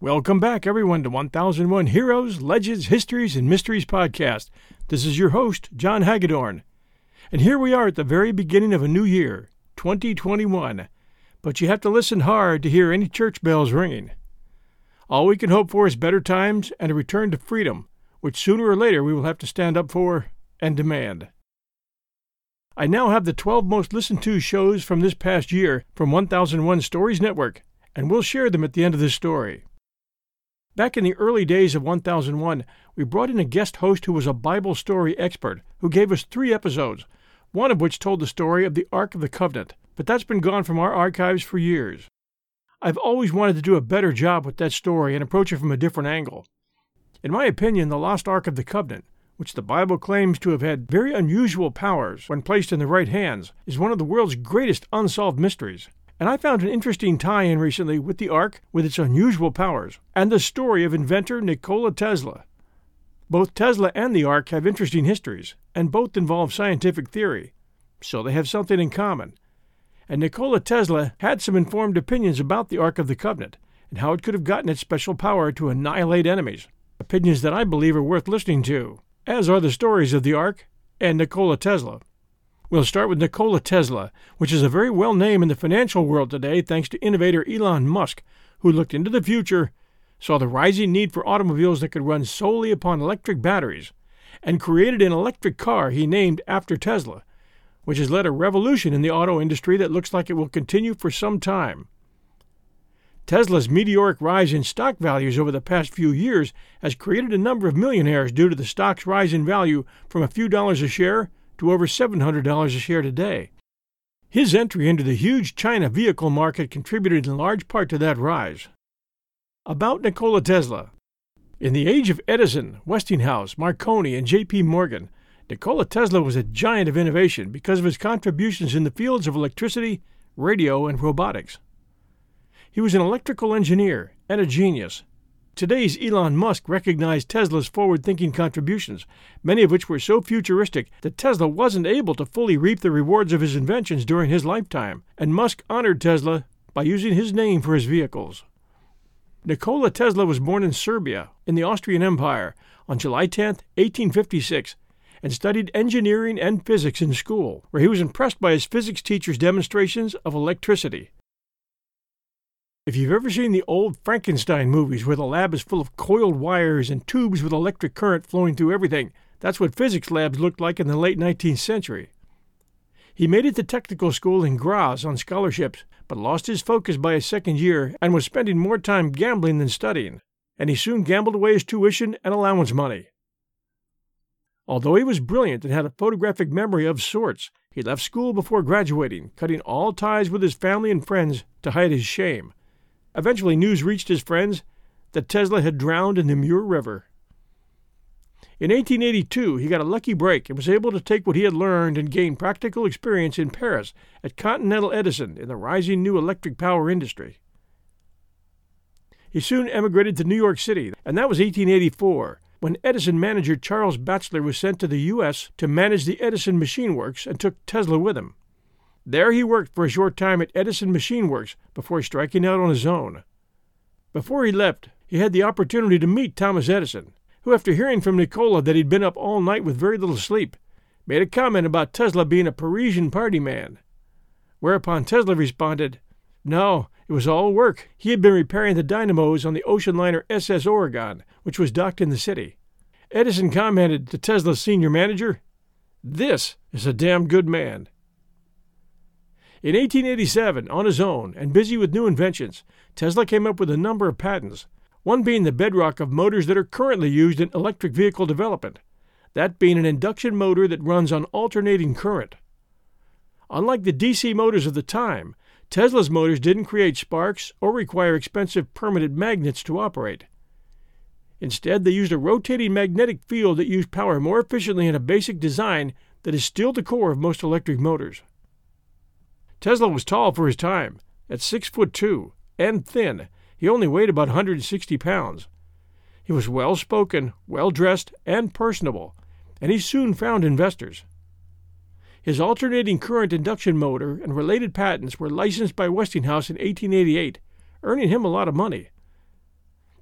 Welcome back, everyone, to 1001 Heroes, Legends, Histories, and Mysteries podcast. This is your host, John Hagedorn. And here we are at the very beginning of a new year, 2021. But you have to listen hard to hear any church bells ringing. All we can hope for is better times and a return to freedom, which sooner or later we will have to stand up for and demand. I now have the 12 most listened to shows from this past year from 1001 Stories Network, and we'll share them at the end of this story. Back in the early days of 1001, we brought in a guest host who was a Bible story expert who gave us three episodes, one of which told the story of the Ark of the Covenant, but that's been gone from our archives for years. I've always wanted to do a better job with that story and approach it from a different angle. In my opinion, the lost Ark of the Covenant, which the Bible claims to have had very unusual powers when placed in the right hands, is one of the world's greatest unsolved mysteries. And I found an interesting tie in recently with the Ark, with its unusual powers, and the story of inventor Nikola Tesla. Both Tesla and the Ark have interesting histories, and both involve scientific theory, so they have something in common. And Nikola Tesla had some informed opinions about the Ark of the Covenant and how it could have gotten its special power to annihilate enemies, opinions that I believe are worth listening to, as are the stories of the Ark and Nikola Tesla. We'll start with Nikola Tesla, which is a very well name in the financial world today thanks to innovator Elon Musk, who looked into the future, saw the rising need for automobiles that could run solely upon electric batteries, and created an electric car he named after Tesla, which has led a revolution in the auto industry that looks like it will continue for some time. Tesla's meteoric rise in stock values over the past few years has created a number of millionaires due to the stock's rise in value from a few dollars a share to over $700 a share today. His entry into the huge China vehicle market contributed in large part to that rise. About Nikola Tesla. In the age of Edison, Westinghouse, Marconi, and J.P. Morgan, Nikola Tesla was a giant of innovation because of his contributions in the fields of electricity, radio, and robotics. He was an electrical engineer and a genius, Today's Elon Musk recognized Tesla's forward thinking contributions, many of which were so futuristic that Tesla wasn't able to fully reap the rewards of his inventions during his lifetime, and Musk honored Tesla by using his name for his vehicles. Nikola Tesla was born in Serbia, in the Austrian Empire, on July 10, 1856, and studied engineering and physics in school, where he was impressed by his physics teacher's demonstrations of electricity. If you've ever seen the old Frankenstein movies where the lab is full of coiled wires and tubes with electric current flowing through everything, that's what physics labs looked like in the late 19th century. He made it to technical school in Graz on scholarships, but lost his focus by his second year and was spending more time gambling than studying, and he soon gambled away his tuition and allowance money. Although he was brilliant and had a photographic memory of sorts, he left school before graduating, cutting all ties with his family and friends to hide his shame. Eventually, news reached his friends that Tesla had drowned in the Muir River. In 1882, he got a lucky break and was able to take what he had learned and gain practical experience in Paris at Continental Edison in the rising new electric power industry. He soon emigrated to New York City, and that was 1884, when Edison manager Charles Batchelor was sent to the U.S. to manage the Edison Machine Works and took Tesla with him. There he worked for a short time at Edison Machine Works before striking out on his own. Before he left, he had the opportunity to meet Thomas Edison, who, after hearing from Nikola that he'd been up all night with very little sleep, made a comment about Tesla being a Parisian party man. Whereupon Tesla responded, No, it was all work. He had been repairing the dynamos on the ocean liner SS Oregon, which was docked in the city. Edison commented to Tesla's senior manager, This is a damn good man. In 1887, on his own and busy with new inventions, Tesla came up with a number of patents, one being the bedrock of motors that are currently used in electric vehicle development, that being an induction motor that runs on alternating current. Unlike the DC motors of the time, Tesla's motors didn't create sparks or require expensive permanent magnets to operate. Instead, they used a rotating magnetic field that used power more efficiently in a basic design that is still the core of most electric motors. Tesla was tall for his time, at six foot two, and thin. He only weighed about 160 pounds. He was well spoken, well dressed, and personable, and he soon found investors. His alternating current induction motor and related patents were licensed by Westinghouse in 1888, earning him a lot of money.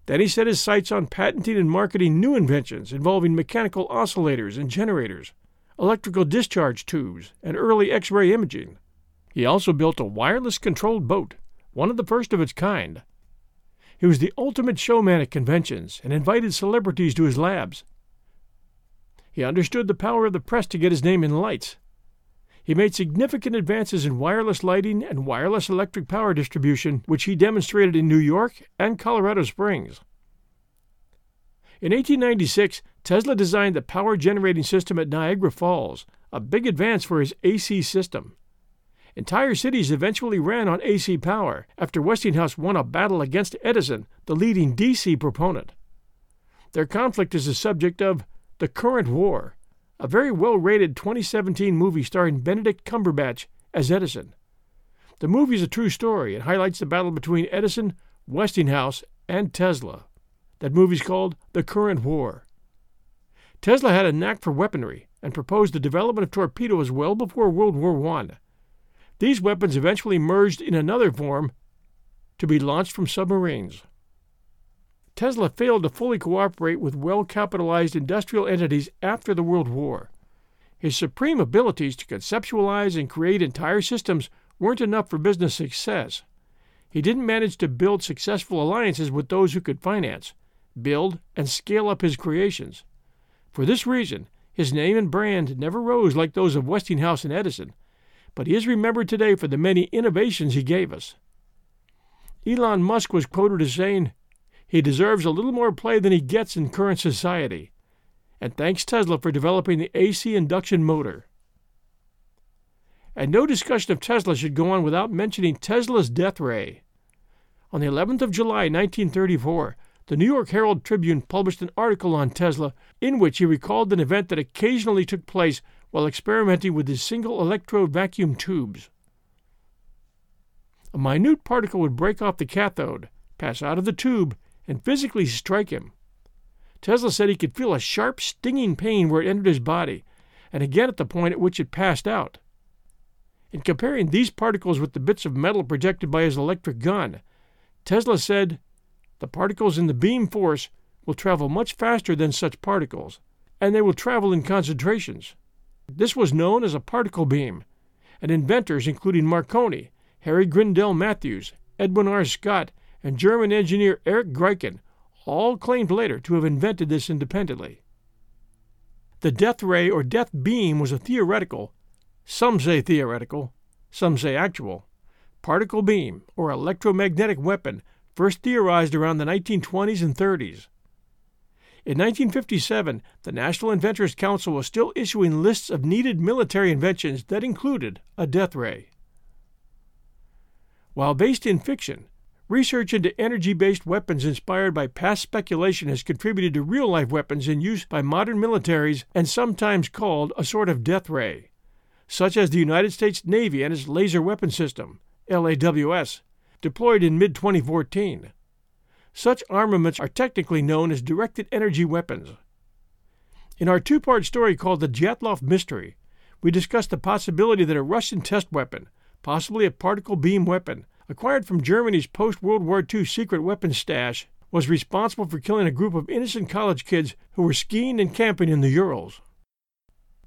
Then he set his sights on patenting and marketing new inventions involving mechanical oscillators and generators, electrical discharge tubes, and early X ray imaging. He also built a wireless controlled boat, one of the first of its kind. He was the ultimate showman at conventions and invited celebrities to his labs. He understood the power of the press to get his name in lights he made significant advances in wireless lighting and wireless electric power distribution, which he demonstrated in New York and Colorado Springs. In 1896, Tesla designed the power generating system at Niagara Falls, a big advance for his AC system. Entire cities eventually ran on AC power after Westinghouse won a battle against Edison, the leading DC proponent. Their conflict is the subject of the current war, a very well rated 2017 movie starring Benedict Cumberbatch as Edison. The movie is a true story and highlights the battle between Edison, Westinghouse, and Tesla. That movie is called The Current War. Tesla had a knack for weaponry and proposed the development of torpedoes well before World War I. These weapons eventually merged in another form to be launched from submarines. Tesla failed to fully cooperate with well capitalized industrial entities after the World War. His supreme abilities to conceptualize and create entire systems weren't enough for business success. He didn't manage to build successful alliances with those who could finance, build, and scale up his creations. For this reason, his name and brand never rose like those of Westinghouse and Edison, but he is remembered today for the many innovations he gave us. Elon Musk was quoted as saying, he deserves a little more play than he gets in current society. And thanks Tesla for developing the AC induction motor. And no discussion of Tesla should go on without mentioning Tesla's death ray. On the 11th of July, 1934, the New York Herald Tribune published an article on Tesla in which he recalled an event that occasionally took place while experimenting with his single electrode vacuum tubes. A minute particle would break off the cathode, pass out of the tube, and physically strike him. Tesla said he could feel a sharp, stinging pain where it entered his body, and again at the point at which it passed out. In comparing these particles with the bits of metal projected by his electric gun, Tesla said, The particles in the beam force will travel much faster than such particles, and they will travel in concentrations. This was known as a particle beam, and inventors including Marconi, Harry Grindell Matthews, Edwin R. Scott, and German engineer Erich Greichen all claimed later to have invented this independently. The death ray or death beam was a theoretical, some say theoretical, some say actual, particle beam or electromagnetic weapon first theorized around the 1920s and 30s. In 1957, the National Inventors Council was still issuing lists of needed military inventions that included a death ray. While based in fiction, Research into energy based weapons inspired by past speculation has contributed to real life weapons in use by modern militaries and sometimes called a sort of death ray, such as the United States Navy and its Laser Weapon System, LAWS, deployed in mid 2014. Such armaments are technically known as directed energy weapons. In our two part story called The Dyatlov Mystery, we discussed the possibility that a Russian test weapon, possibly a particle beam weapon, acquired from Germany's post World War II secret weapons stash, was responsible for killing a group of innocent college kids who were skiing and camping in the Urals.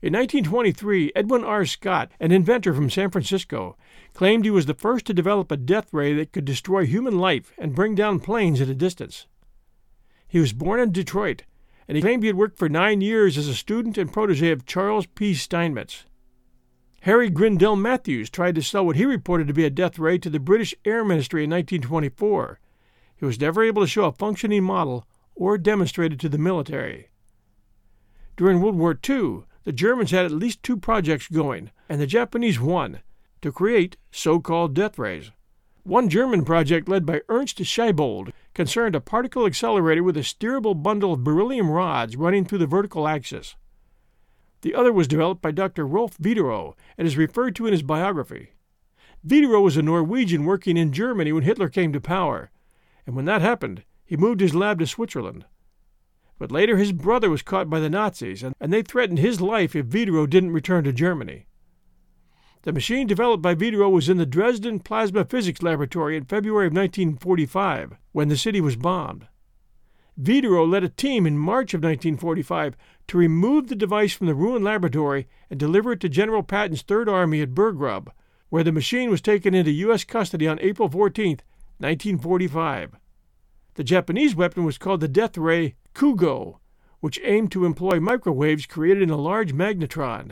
In 1923, Edwin R. Scott, an inventor from San Francisco, claimed he was the first to develop a death ray that could destroy human life and bring down planes at a distance. He was born in Detroit, and he claimed he had worked for nine years as a student and protege of Charles P. Steinmetz. Harry Grindell Matthews tried to sell what he reported to be a death ray to the British Air Ministry in 1924. He was never able to show a functioning model or demonstrate it to the military. During World War II, the Germans had at least two projects going, and the Japanese one, to create so called death rays. One German project led by Ernst Schiebold concerned a particle accelerator with a steerable bundle of beryllium rods running through the vertical axis. The other was developed by Dr. Rolf Widerøe and is referred to in his biography. Widerøe was a Norwegian working in Germany when Hitler came to power, and when that happened, he moved his lab to Switzerland. But later his brother was caught by the Nazis, and, they threatened his life if Widerøe didn't return to Germany. The machine developed by Widerøe was in the Dresden Plasma Physics Laboratory in February of 1945, when the city was bombed. Widerøe led a team in March of 1945 to remove the device from the ruined laboratory and deliver it to General Patton's Third Army at Burggrub, where the machine was taken into U.S. custody on April 14, 1945. The Japanese weapon was called the Death Ray Kugo, which aimed to employ microwaves created in a large magnetron.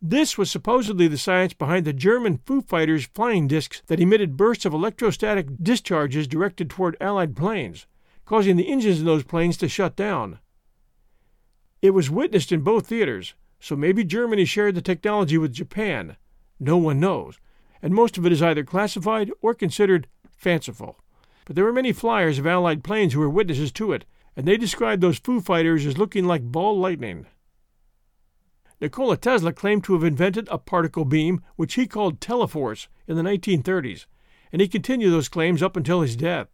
This was supposedly the science behind the German Foo Fighters flying discs that emitted bursts of electrostatic discharges directed toward Allied planes, causing the engines in those planes to shut down. It was witnessed in both theaters, so maybe Germany shared the technology with Japan. No one knows, and most of it is either classified or considered fanciful. But there were many flyers of Allied planes who were witnesses to it, and they described those Foo Fighters as looking like ball lightning. Nikola Tesla claimed to have invented a particle beam, which he called Teleforce, in the 1930s, and he continued those claims up until his death.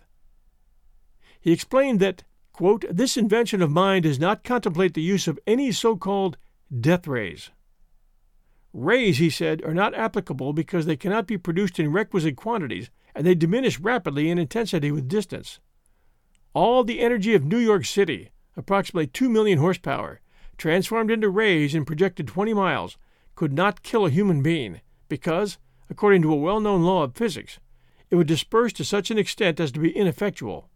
He explained that, quote, this invention of mine does not contemplate the use of any so called death rays. Rays, he said, are not applicable because they cannot be produced in requisite quantities, and they diminish rapidly in intensity with distance. All the energy of New York City, approximately 2 million horsepower, transformed into rays and projected 20 miles, could not kill a human being, because, according to a well known law of physics, it would disperse to such an extent as to be ineffectual.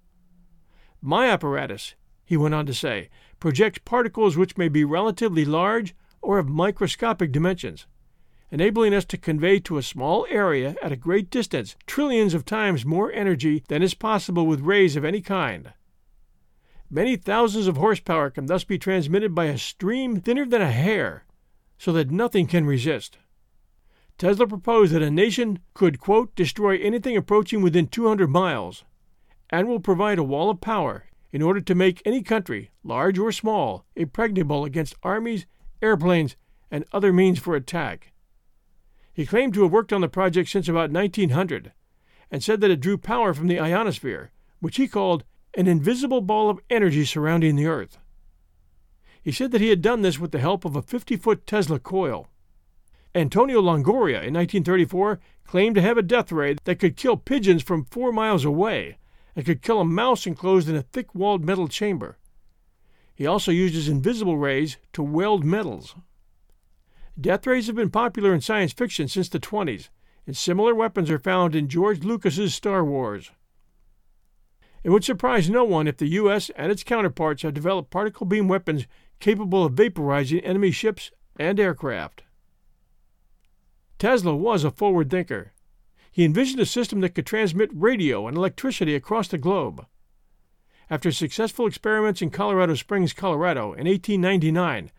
My apparatus, he went on to say, projects particles which may be relatively large or of microscopic dimensions, enabling us to convey to a small area at a great distance trillions of times more energy than is possible with rays of any kind. Many thousands of horsepower can thus be transmitted by a stream thinner than a hair, so that nothing can resist. Tesla proposed that a nation could, quote, destroy anything approaching within 200 miles, and will provide a wall of power in order to make any country, large or small, impregnable against armies, airplanes, and other means for attack. He claimed to have worked on the project since about 1900, and said that it drew power from the ionosphere, which he called an invisible ball of energy surrounding the Earth. He said that he had done this with the help of a 50 foot Tesla coil. Antonio Longoria in 1934 claimed to have a death ray that could kill pigeons from four miles away and could kill a mouse enclosed in a thick walled metal chamber. He also used his invisible rays to weld metals. Death rays have been popular in science fiction since the 20s, and similar weapons are found in George Lucas's Star Wars. It would surprise no one if the U.S. and its counterparts have developed particle beam weapons capable of vaporizing enemy ships and aircraft. Tesla was a forward thinker. He envisioned a system that could transmit radio and electricity across the globe. After successful experiments in Colorado Springs, Colorado in 1899,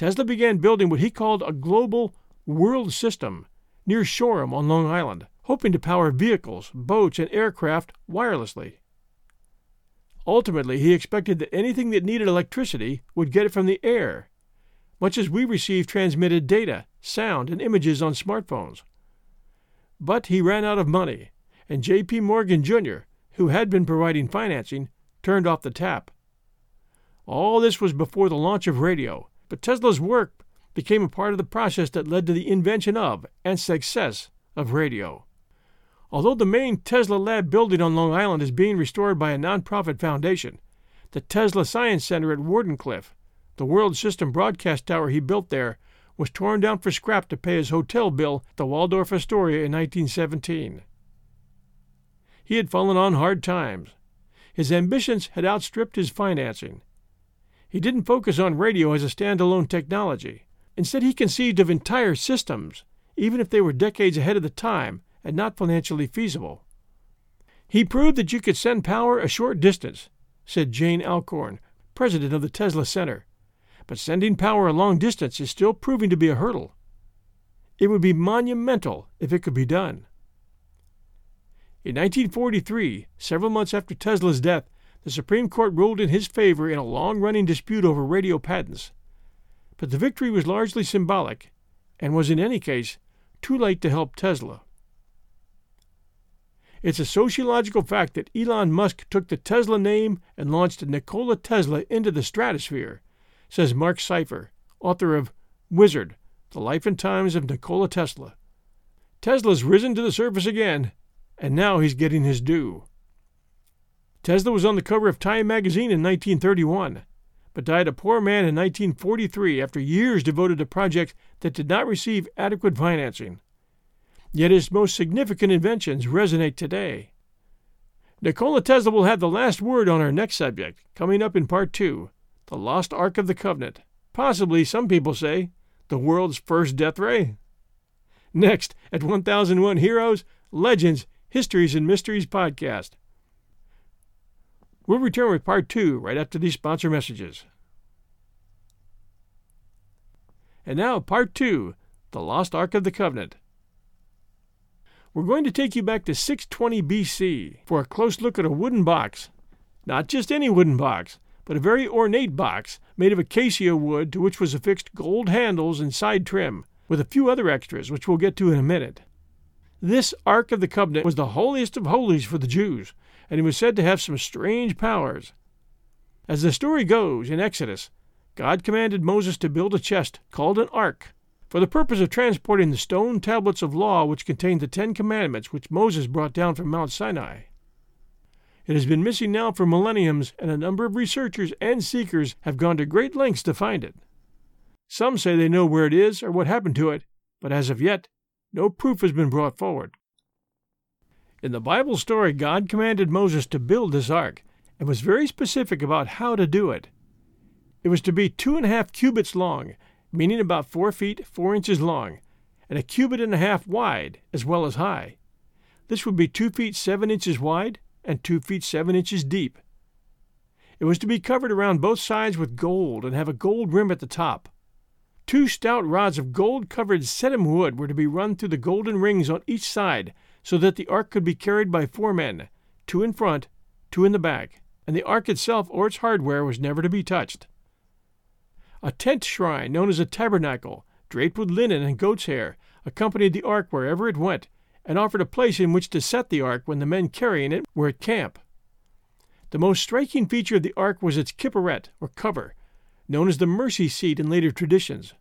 Tesla began building what he called a global world system near Shoreham on Long Island, hoping to power vehicles, boats, and aircraft wirelessly. Ultimately, he expected that anything that needed electricity would get it from the air, much as we receive transmitted data, sound, and images on smartphones. But he ran out of money, and J.P. Morgan Jr., who had been providing financing, turned off the tap. All this was before the launch of radio, but Tesla's work became a part of the process that led to the invention of and success of radio. Although the main Tesla lab building on Long Island is being restored by a nonprofit foundation, the Tesla Science Center at Wardenclyffe, the World System broadcast tower he built there, was torn down for scrap to pay his hotel bill at the Waldorf Astoria in 1917. He had fallen on hard times. His ambitions had outstripped his financing. He didn't focus on radio as a standalone technology. Instead, he conceived of entire systems, even if they were decades ahead of the time and not financially feasible. He proved that you could send power a short distance said Jane Alcorn, president of the Tesla Center. But sending power a long distance is still proving to be a hurdle. It would be monumental if it could be done. In 1943, several months after Tesla's death, the Supreme Court ruled in his favor in a long running dispute over radio patents. But the victory was largely symbolic and was, in any case, too late to help Tesla. It's a sociological fact that Elon Musk took the Tesla name and launched Nikola Tesla into the stratosphere, says Marc Seifer, author of Wizard The Life and Times of Nikola Tesla. Tesla's risen to the surface again, and now he's getting his due. Tesla was on the cover of Time magazine in 1931, but died a poor man in 1943 after years devoted to projects that did not receive adequate financing. Yet his most significant inventions resonate today. Nikola Tesla will have the last word on our next subject, coming up in part two the lost Ark of the Covenant. Possibly, some people say, the world's first death ray. Next, at 1001 Heroes, Legends, Histories, and Mysteries podcast. We'll return with part two right after these sponsor messages. And now, part two The Lost Ark of the Covenant. We're going to take you back to 620 BC for a close look at a wooden box. Not just any wooden box, but a very ornate box made of acacia wood to which was affixed gold handles and side trim, with a few other extras, which we'll get to in a minute. This Ark of the Covenant was the holiest of holies for the Jews, and he was said to have some strange powers. As the story goes in Exodus, God commanded Moses to build a chest called an ark for the purpose of transporting the stone tablets of law which contained the Ten Commandments which Moses brought down from Mount Sinai. It has been missing now for millenniums, and a number of researchers and seekers have gone to great lengths to find it. Some say they know where it is or what happened to it, but as of yet, no proof has been brought forward. In the Bible story, God commanded Moses to build this ark and was very specific about how to do it. It was to be two and a half cubits long meaning about four feet four inches long, and a cubit and a half wide as well as high. This would be two feet seven inches wide and two feet seven inches deep. It was to be covered around both sides with gold and have a gold rim at the top. Two stout rods of gold covered shittim wood were to be run through the golden rings on each side so that the ark could be carried by four men, two in front, two in the back, and the ark itself or its hardware was never to be touched. A tent shrine, known as a tabernacle, draped with linen and goat's hair, accompanied the ark wherever it went, and offered a place in which to set the ark when the men carrying it were at camp. The most striking feature of the ark was its kipporet, or cover, known as the mercy seat in later traditions.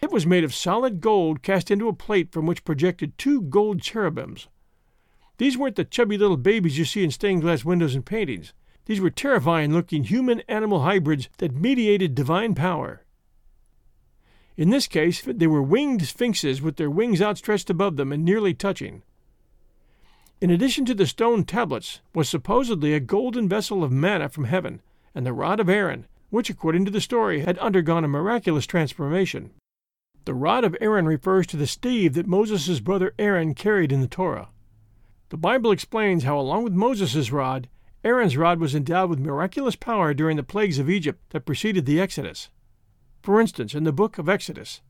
It was made of solid gold cast into a plate from which projected two gold cherubims. These weren't the chubby little babies you see in stained glass windows and paintings. These were terrifying looking human animal hybrids that mediated divine power. In this case, they were winged sphinxes with their wings outstretched above them and nearly touching. In addition to the stone tablets was supposedly a golden vessel of manna from heaven, and the rod of Aaron, which, according to the story, had undergone a miraculous transformation. The rod of Aaron refers to the stave that Moses' brother Aaron carried in the Torah. The Bible explains how, along with Moses' rod, Aaron's rod was endowed with miraculous power during the plagues of Egypt that preceded the Exodus. For instance, in the book of Exodus,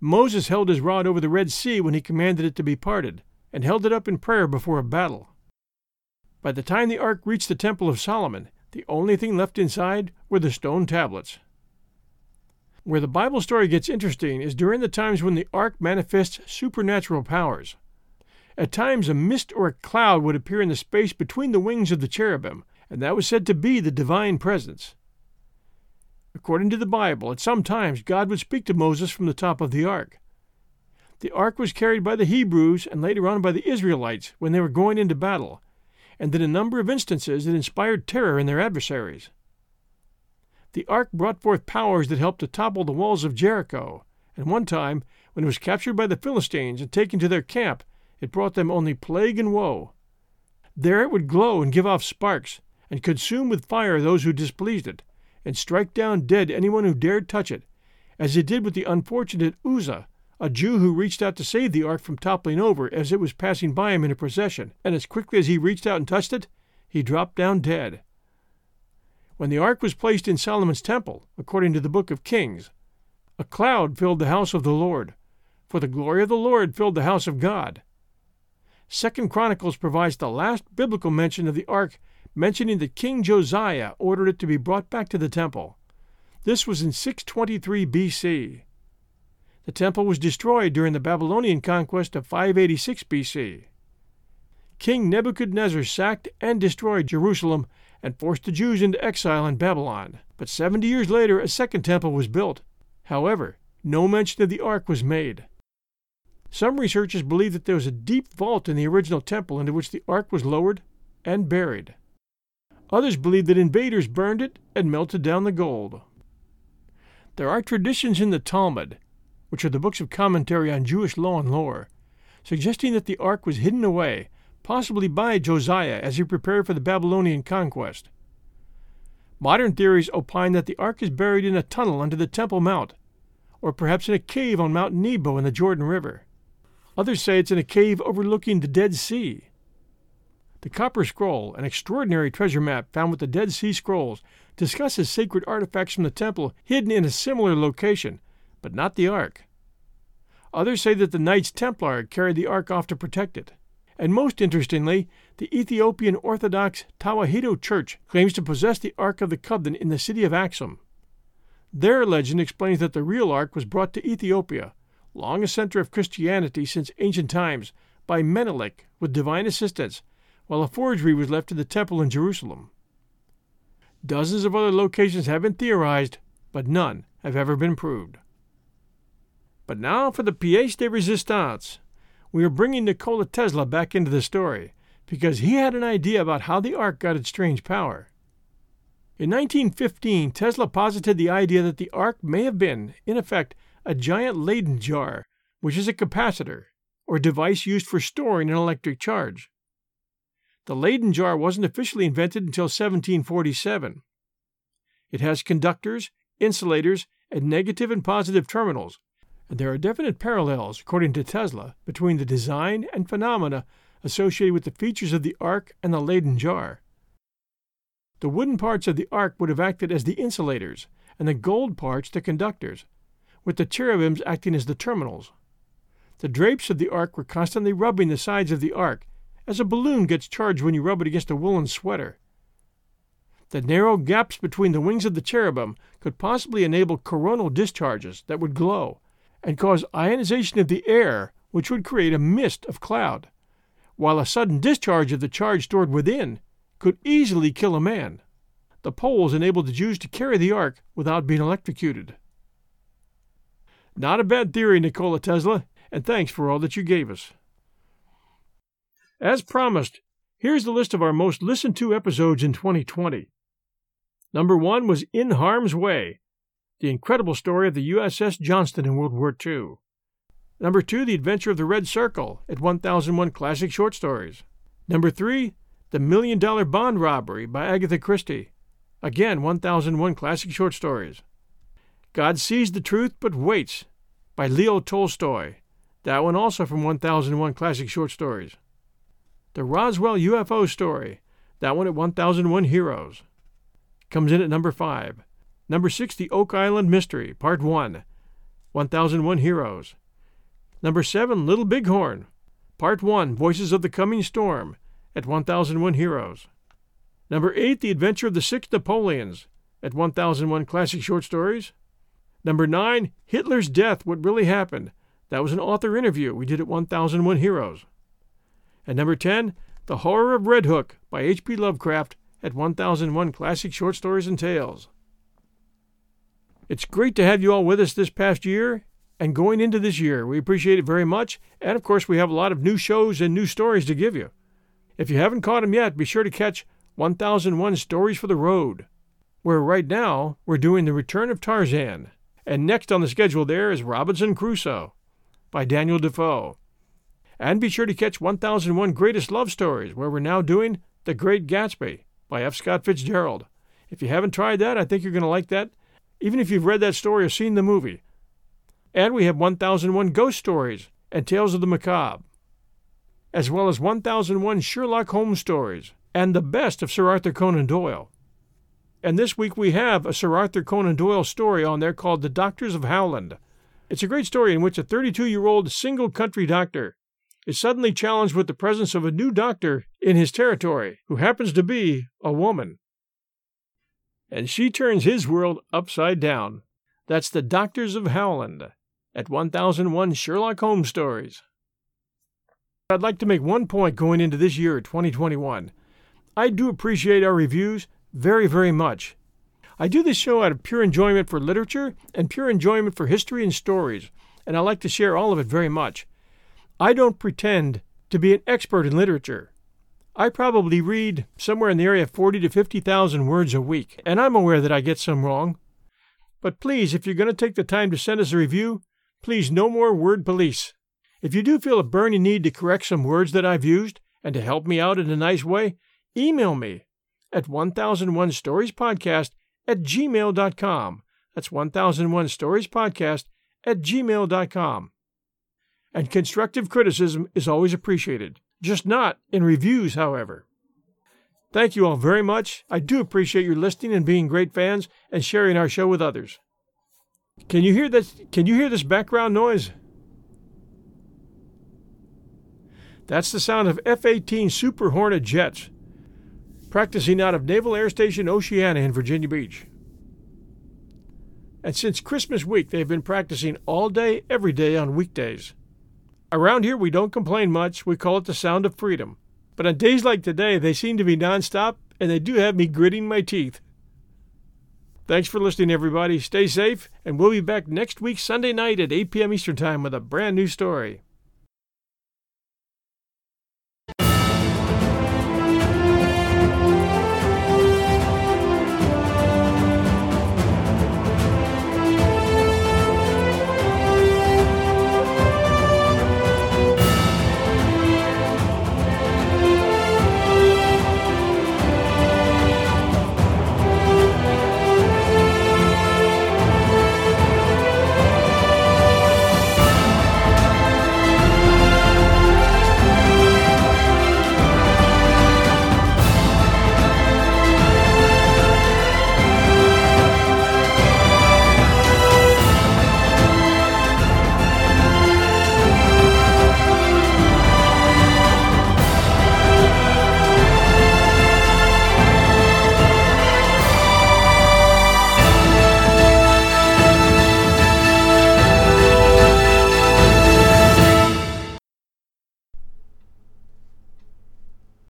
Moses held his rod over the Red Sea when he commanded it to be parted, and held it up in prayer before a battle. By the time the ark reached the Temple of Solomon, the only thing left inside were the stone tablets. Where the Bible story gets interesting is during the times when the ark manifests supernatural powers. At times, a mist or a cloud would appear in the space between the wings of the cherubim, and that was said to be the divine presence. According to the Bible, at some times God would speak to Moses from the top of the ark. The ark was carried by the Hebrews and later on by the Israelites when they were going into battle, and in a number of instances it inspired terror in their adversaries. The ark brought forth powers that helped to topple the walls of Jericho, and one time, when it was captured by the Philistines and taken to their camp, it brought them only plague and woe. There it would glow and give off sparks, and consume with fire those who displeased it, and strike down dead anyone who dared touch it, as it did with the unfortunate Uzzah, a Jew who reached out to save the ark from toppling over as it was passing by him in a procession, and as quickly as he reached out and touched it, he dropped down dead. When the ark was placed in Solomon's temple, according to the book of Kings, a cloud filled the house of the Lord, for the glory of the Lord filled the house of God. Second Chronicles provides the last biblical mention of the ark, mentioning that King Josiah ordered it to be brought back to the temple. This was in 623 BC. The temple was destroyed during the Babylonian conquest of 586 BC. King Nebuchadnezzar sacked and destroyed Jerusalem and forced the Jews into exile in Babylon. But 70 years later, a second temple was built. However, no mention of the ark was made. Some researchers believe that there was a deep vault in the original temple into which the ark was lowered and buried. Others believe that invaders burned it and melted down the gold. There are traditions in the Talmud, which are the books of commentary on Jewish law and lore, suggesting that the ark was hidden away possibly by Josiah as he prepared for the Babylonian conquest. Modern theories opine that the ark is buried in a tunnel under the Temple Mount, or perhaps in a cave on Mount Nebo in the Jordan River. Others say it's in a cave overlooking the Dead Sea. The Copper Scroll, an extraordinary treasure map found with the Dead Sea Scrolls, discusses sacred artifacts from the temple hidden in a similar location, but not the ark. Others say that the Knights Templar carried the ark off to protect it. And most interestingly, the Ethiopian Orthodox Tewahedo Church claims to possess the Ark of the Covenant in the city of Axum. Their legend explains that the real Ark was brought to Ethiopia, long a center of Christianity since ancient times, by Menelik with divine assistance, while a forgery was left in the temple in Jerusalem. Dozens of other locations have been theorized, but none have ever been proved. But now for the pièce de résistance, we are bringing Nikola Tesla back into the story because he had an idea about how the ark got its strange power. In 1915, Tesla posited the idea that the ark may have been, in effect, a giant Leyden jar, which is a capacitor, or device used for storing an electric charge. The Leyden jar wasn't officially invented until 1747. It has conductors, insulators, and negative and positive terminals, and there are definite parallels, according to Tesla, between the design and phenomena associated with the features of the ark and the Leyden jar. The wooden parts of the ark would have acted as the insulators, and the gold parts the conductors, with the cherubims acting as the terminals. The drapes of the ark were constantly rubbing the sides of the ark, as a balloon gets charged when you rub it against a woolen sweater. The narrow gaps between the wings of the cherubim could possibly enable coronal discharges that would glow and cause ionization of the air, which would create a mist of cloud, while a sudden discharge of the charge stored within could easily kill a man. The poles enabled the Jews to carry the ark without being electrocuted. Not a bad theory, Nikola Tesla, and thanks for all that you gave us. As promised, here's the list of our most listened to episodes in 2020. Number one was In Harm's Way, the incredible story of the USS Johnston in World War II. Number two, The Adventure of the Red Circle at 1001 Classic Short Stories. Number three, The Million Dollar Bond Robbery by Agatha Christie. Again, 1001 Classic Short Stories. God Sees the Truth But Waits by Leo Tolstoy. That one also from 1001 Classic Short Stories. The Roswell UFO Story. That one at 1001 Heroes. Comes in at number five. Number 6, The Oak Island Mystery, Part 1, 1001 Heroes. Number 7, Little Bighorn, Part 1, Voices of the Coming Storm, at 1001 Heroes. Number 8, The Adventure of the Six Napoleons, at 1001 Classic Short Stories. Number 9, Hitler's Death What Really Happened. That was an author interview we did at 1001 Heroes. And number 10, The Horror of Red Hook by H.P. Lovecraft at 1001 Classic Short Stories and Tales. It's great to have you all with us this past year and going into this year. We appreciate it very much. And of course, we have a lot of new shows and new stories to give you. If you haven't caught them yet, be sure to catch 1001 Stories for the Road, where right now we're doing The Return of Tarzan. And next on the schedule there is Robinson Crusoe by Daniel Defoe. And be sure to catch 1001 Greatest Love Stories, where we're now doing The Great Gatsby by F. Scott Fitzgerald. If you haven't tried that, I think you're going to like that even if you've read that story or seen the movie. And we have 1001 Ghost Stories and Tales of the Macabre, as well as 1001 Sherlock Holmes stories and the best of Sir Arthur Conan Doyle. And this week we have a Sir Arthur Conan Doyle story on there called The Doctors of Hoyland. It's a great story in which a 32 year old single country doctor is suddenly challenged with the presence of a new doctor in his territory who happens to be a woman and she turns his world upside down. That's the Doctors of Hoyland at 1001 Sherlock Holmes Stories. I'd like to make one point going into this year, 2021. I do appreciate our reviews very, very much. I do this show out of pure enjoyment for literature and pure enjoyment for history and stories, and I like to share all of it very much. I don't pretend to be an expert in literature. I probably read somewhere in the area of 40 to 50,000 words a week, and I'm aware that I get some wrong. But please, if you're going to take the time to send us a review, please no more word police. If you do feel a burning need to correct some words that I've used and to help me out in a nice way, email me at 1001storiespodcast at gmail.com. That's 1001storiespodcast at gmail.com. And constructive criticism is always appreciated just not in reviews, however. Thank you all very much. I do appreciate your listening and being great fans and sharing our show with others. Can you hear this can you hear this background noise? That's the sound of F-18 Super Hornet jets practicing out of Naval Air Station Oceana in Virginia Beach. And since Christmas week, they've been practicing all day, every day on weekdays. Around here, we don't complain much. We call it the sound of freedom. But on days like today, they seem to be nonstop, and they do have me gritting my teeth. Thanks for listening, everybody. Stay safe, and we'll be back next week, Sunday night at 8 p.m. Eastern Time with a brand new story.